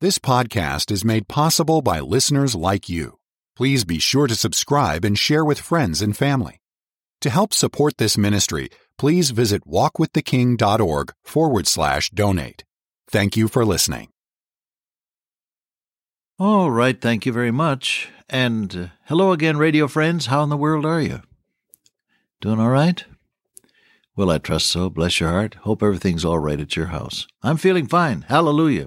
This podcast is made possible by listeners like you. Please be sure to subscribe and share with friends and family. To help support this ministry, please visit walkwiththeking.org forward slash donate. Thank you for listening. All right, thank you very much. And uh, hello again, radio friends. How in the world are you? Doing all right? Well, I trust so. Bless your heart. Hope everything's all right at your house. I'm feeling fine. Hallelujah.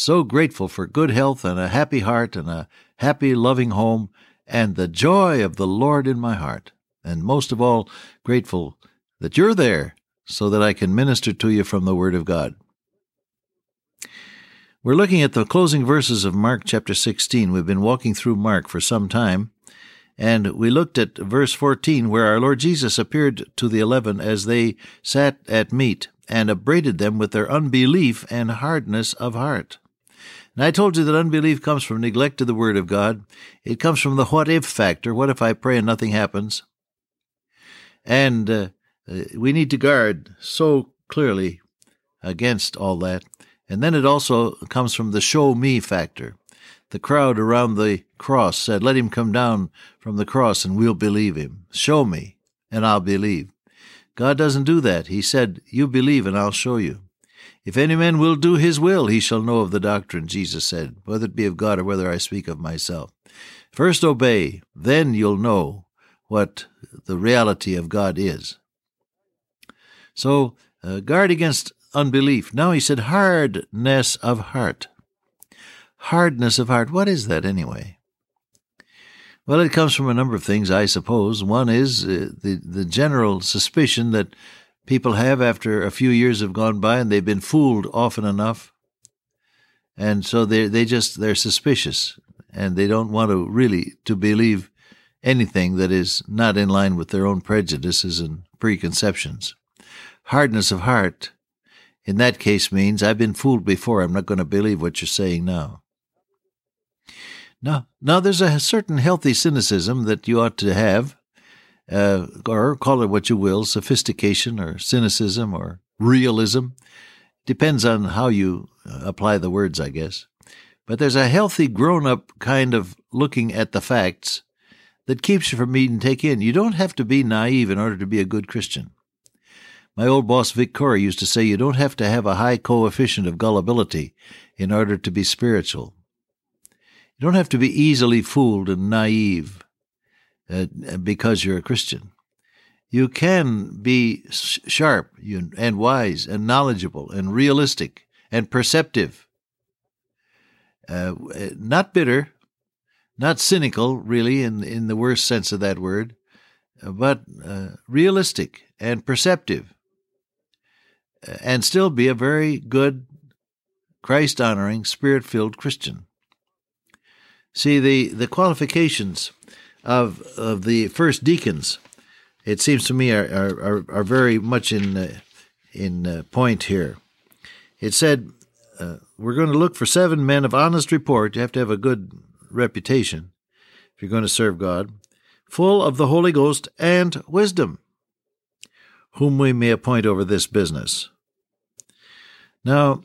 So grateful for good health and a happy heart and a happy, loving home and the joy of the Lord in my heart. And most of all, grateful that you're there so that I can minister to you from the Word of God. We're looking at the closing verses of Mark chapter 16. We've been walking through Mark for some time, and we looked at verse 14, where our Lord Jesus appeared to the eleven as they sat at meat, and upbraided them with their unbelief and hardness of heart. And I told you that unbelief comes from neglect of the Word of God. It comes from the what if factor. What if I pray and nothing happens? And uh, we need to guard so clearly against all that. And then it also comes from the show me factor. The crowd around the cross said, Let him come down from the cross and we'll believe him. Show me and I'll believe. God doesn't do that. He said, You believe and I'll show you. If any man will do his will, he shall know of the doctrine, Jesus said, whether it be of God or whether I speak of myself. First obey, then you'll know what the reality of God is. So, uh, guard against unbelief. Now he said hardness of heart. Hardness of heart. What is that anyway? Well, it comes from a number of things, I suppose. One is uh, the the general suspicion that people have after a few years have gone by and they've been fooled often enough, and so they they just they're suspicious and they don't want to really to believe anything that is not in line with their own prejudices and preconceptions. Hardness of heart in that case means I've been fooled before. I'm not going to believe what you're saying now. Now, now there's a certain healthy cynicism that you ought to have, uh, or call it what you will, sophistication or cynicism or realism. Depends on how you uh, apply the words, I guess. But there's a healthy, grown up kind of looking at the facts that keeps you from being taken in. You don't have to be naive in order to be a good Christian. My old boss Vic Cory used to say you don't have to have a high coefficient of gullibility in order to be spiritual. You don't have to be easily fooled and naive uh, because you're a Christian. You can be sharp and wise and knowledgeable and realistic and perceptive. Uh, not bitter, not cynical, really, in, in the worst sense of that word, but uh, realistic and perceptive and still be a very good, Christ honoring, spirit filled Christian. See, the, the qualifications of, of the first deacons, it seems to me, are, are, are very much in, uh, in uh, point here. It said, uh, We're going to look for seven men of honest report. You have to have a good reputation if you're going to serve God, full of the Holy Ghost and wisdom whom we may appoint over this business. Now,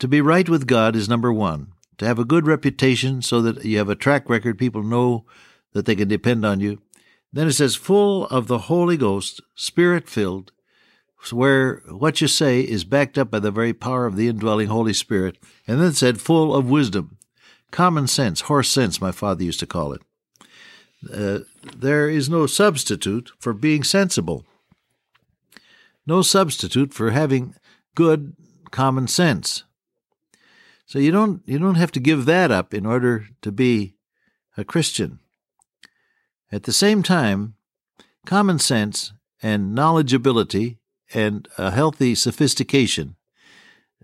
to be right with God is number one. To have a good reputation so that you have a track record, people know that they can depend on you. Then it says, full of the Holy Ghost, spirit filled, where what you say is backed up by the very power of the indwelling Holy Spirit. And then it said, full of wisdom, common sense, horse sense, my father used to call it. Uh, there is no substitute for being sensible, no substitute for having good common sense. So you don't you don't have to give that up in order to be a Christian. At the same time, common sense and knowledgeability and a healthy sophistication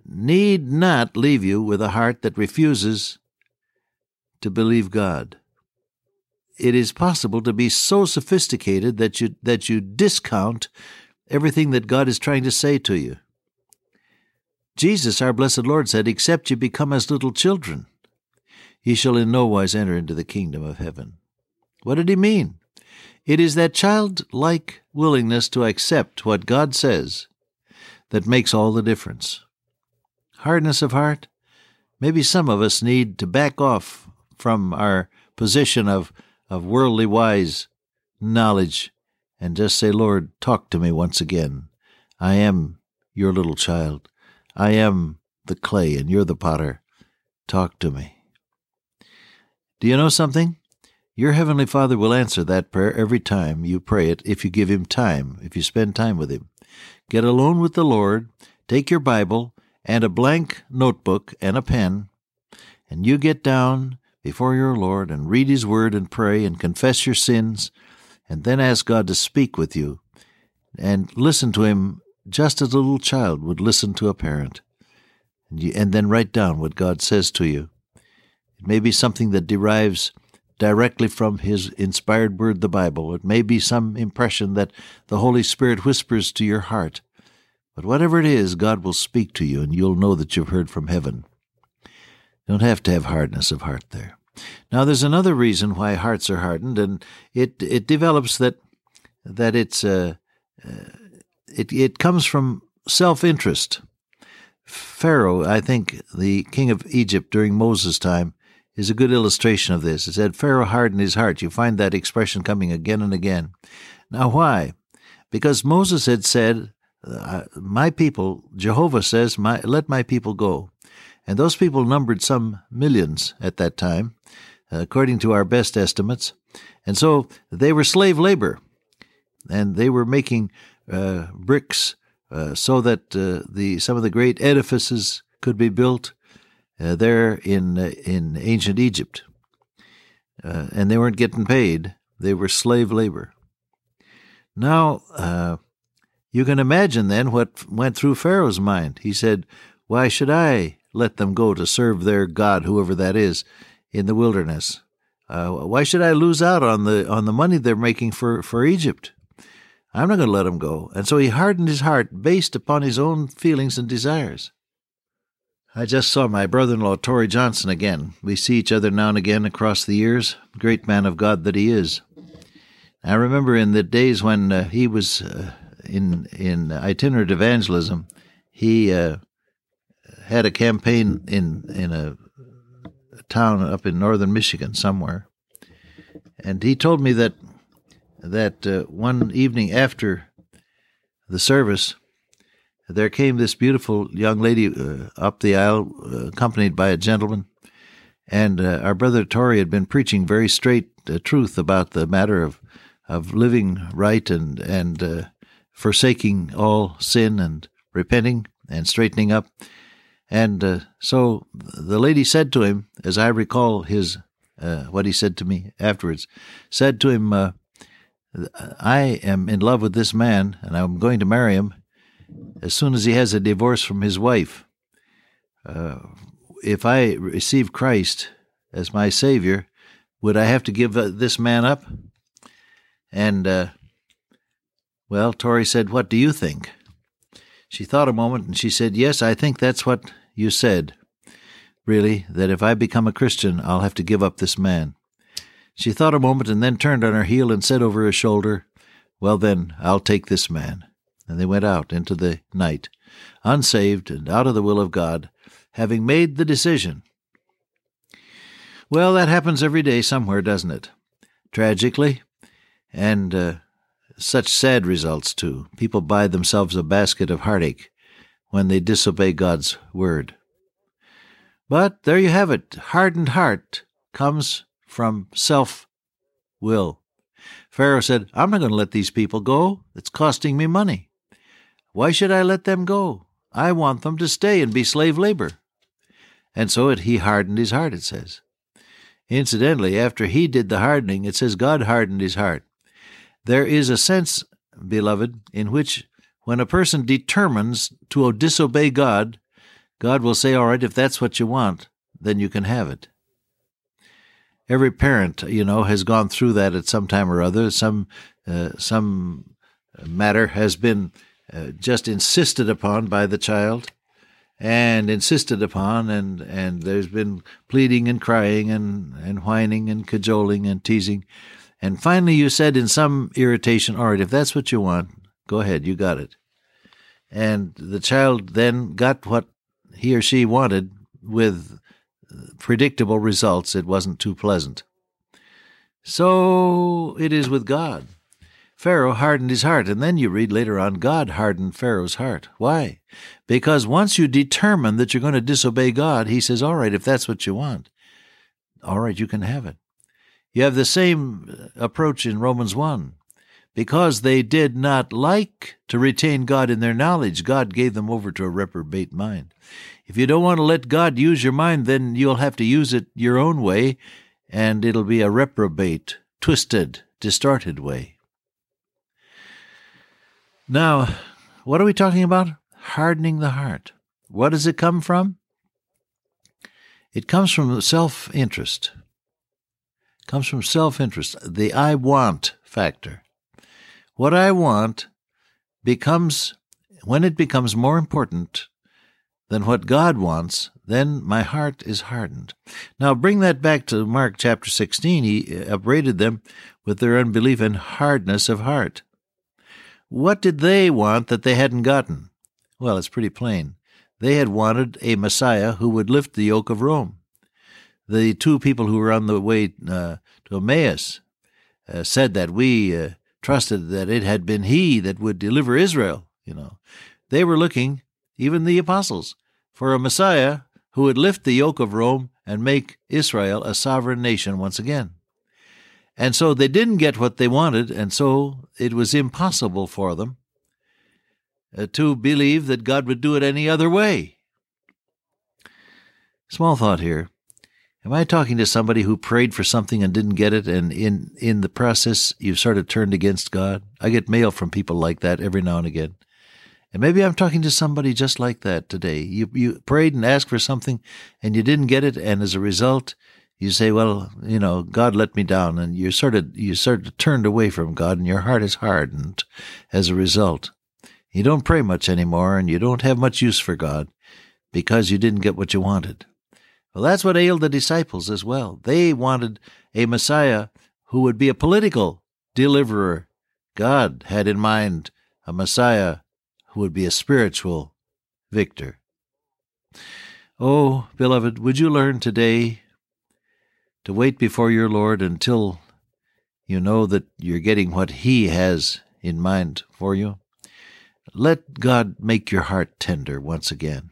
need not leave you with a heart that refuses to believe God. It is possible to be so sophisticated that you that you discount everything that God is trying to say to you. Jesus, our blessed Lord, said, Except ye become as little children, ye shall in no wise enter into the kingdom of heaven. What did he mean? It is that childlike willingness to accept what God says that makes all the difference. Hardness of heart, maybe some of us need to back off from our position of, of worldly wise knowledge and just say, Lord, talk to me once again. I am your little child. I am the clay and you're the potter. Talk to me. Do you know something? Your Heavenly Father will answer that prayer every time you pray it if you give Him time, if you spend time with Him. Get alone with the Lord, take your Bible and a blank notebook and a pen, and you get down before your Lord and read His Word and pray and confess your sins, and then ask God to speak with you and listen to Him just as a little child would listen to a parent. And, you, and then write down what God says to you. It may be something that derives directly from His inspired word, the Bible. It may be some impression that the Holy Spirit whispers to your heart. But whatever it is, God will speak to you, and you'll know that you've heard from heaven. You don't have to have hardness of heart there. Now, there's another reason why hearts are hardened, and it it develops that that it's uh, uh, it it comes from self interest. Pharaoh, I think, the king of Egypt during Moses' time, is a good illustration of this. It said, Pharaoh hardened his heart. You find that expression coming again and again. Now, why? Because Moses had said, uh, My people, Jehovah says, my, let my people go. And those people numbered some millions at that time, according to our best estimates. And so they were slave labor. And they were making bricks uh, so that uh, the some of the great edifices could be built uh, there in uh, in ancient Egypt, uh, and they weren't getting paid; they were slave labor. Now, uh, you can imagine then what went through Pharaoh's mind. He said, "Why should I let them go to serve their god, whoever that is, in the wilderness? Uh, why should I lose out on the on the money they're making for for Egypt?" I'm not going to let him go. And so he hardened his heart based upon his own feelings and desires. I just saw my brother in law, Torrey Johnson, again. We see each other now and again across the years. Great man of God that he is. I remember in the days when uh, he was uh, in in itinerant evangelism, he uh, had a campaign in in a, a town up in northern Michigan somewhere, and he told me that that uh, one evening after the service, there came this beautiful young lady uh, up the aisle, uh, accompanied by a gentleman. And uh, our brother Torrey had been preaching very straight uh, truth about the matter of, of living right and, and uh, forsaking all sin and repenting and straightening up. And so the lady said to him, as I recall his what he said to me afterwards, said to him, I am in love with this man and I'm going to marry him as soon as he has a divorce from his wife. Uh, if I receive Christ as my Savior, would I have to give uh, this man up? And, uh, well, Torrey said, What do you think? She thought a moment and she said, Yes, I think that's what you said. Really, that if I become a Christian, I'll have to give up this man. She thought a moment and then turned on her heel and said over her shoulder, Well, then, I'll take this man. And they went out into the night, unsaved and out of the will of God, having made the decision. Well, that happens every day somewhere, doesn't it? Tragically, and uh, such sad results, too. People buy themselves a basket of heartache when they disobey God's word. But there you have it. Hardened heart comes from self will. Pharaoh said, I'm not going to let these people go. It's costing me money. Why should I let them go? I want them to stay and be slave labor. And so it, he hardened his heart, it says. Incidentally, after he did the hardening, it says God hardened his heart. There is a sense, beloved, in which when a person determines to disobey God, God will say, All right, if that's what you want, then you can have it every parent, you know, has gone through that at some time or other. Some uh, some matter has been uh, just insisted upon by the child, and insisted upon, and and there's been pleading and crying and and whining and cajoling and teasing, and finally you said in some irritation, "All right, if that's what you want, go ahead, you got it." And the child then got what he or she wanted with predictable results, it wasn't too pleasant. So it is with God. Pharaoh hardened his heart, and then you read later on, God hardened Pharaoh's heart. Why? Because once you determine that you're going to disobey God, he says, All right, if that's what you want, all right, you can have it. You have the same uh, approach in Romans 1. Because they did not like to retain God in their knowledge, God gave them over to a reprobate mind. If you don't want to let God use your mind, then you'll have to use it your own way, and it'll be a reprobate, twisted, distorted way. Now, what are we talking about? Hardening the heart. What does it come from? It comes from self interest. Comes from self interest, the I want factor. What I want becomes, when it becomes more important than what God wants, then my heart is hardened. Now bring that back to Mark chapter 16. He upbraided them with their unbelief and hardness of heart. What did they want that they hadn't gotten? Well, it's pretty plain. They had wanted a Messiah who would lift the yoke of Rome. The two people who were on the way uh, to Emmaus uh, said that we uh, trusted that it had been he that would deliver Israel. You know, they were looking, even the apostles, for a Messiah who would lift the yoke of Rome and make Israel a sovereign nation once again. And so they didn't get what they wanted, and so it was impossible for them uh, to believe that God would do it any other way. Small thought here. Am I talking to somebody who prayed for something and didn't get it, and in, in the process you've sort of turned against God? I get mail from people like that every now and again. And maybe I'm talking to somebody just like that today. You, you prayed and asked for something and you didn't get it, and as a result, you say, well, you know, God let me down, and you sort of you sort of turned away from God, and your heart is hardened as a result. You don't pray much anymore, and you don't have much use for God because you didn't get what you wanted. Well, that's what ailed the disciples as well. They wanted a Messiah who would be a political deliverer. God had in mind a Messiah who would be a spiritual victor. Oh, beloved, would you learn today to wait before your Lord until you know that you're getting what He has in mind for you. Let God make your heart tender once again.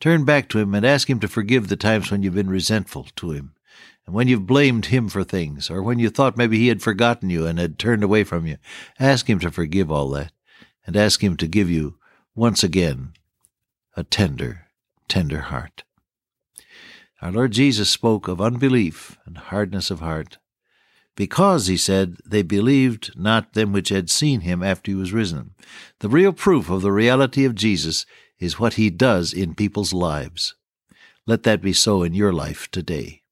Turn back to Him and ask Him to forgive the times when you've been resentful to Him, and when you've blamed Him for things, or when you thought maybe He had forgotten you and had turned away from you. Ask Him to forgive all that, and ask Him to give you, once again, a tender, tender heart. Our Lord Jesus spoke of unbelief and hardness of heart. Because, he said, they believed not them which had seen him after he was risen. The real proof of the reality of Jesus is what he does in people's lives. Let that be so in your life today.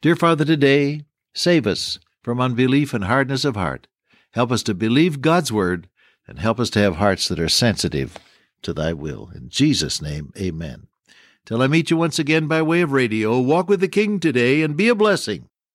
Dear Father, today, save us from unbelief and hardness of heart. Help us to believe God's word and help us to have hearts that are sensitive to thy will. In Jesus' name, amen. Till I meet you once again by way of radio, walk with the King today and be a blessing.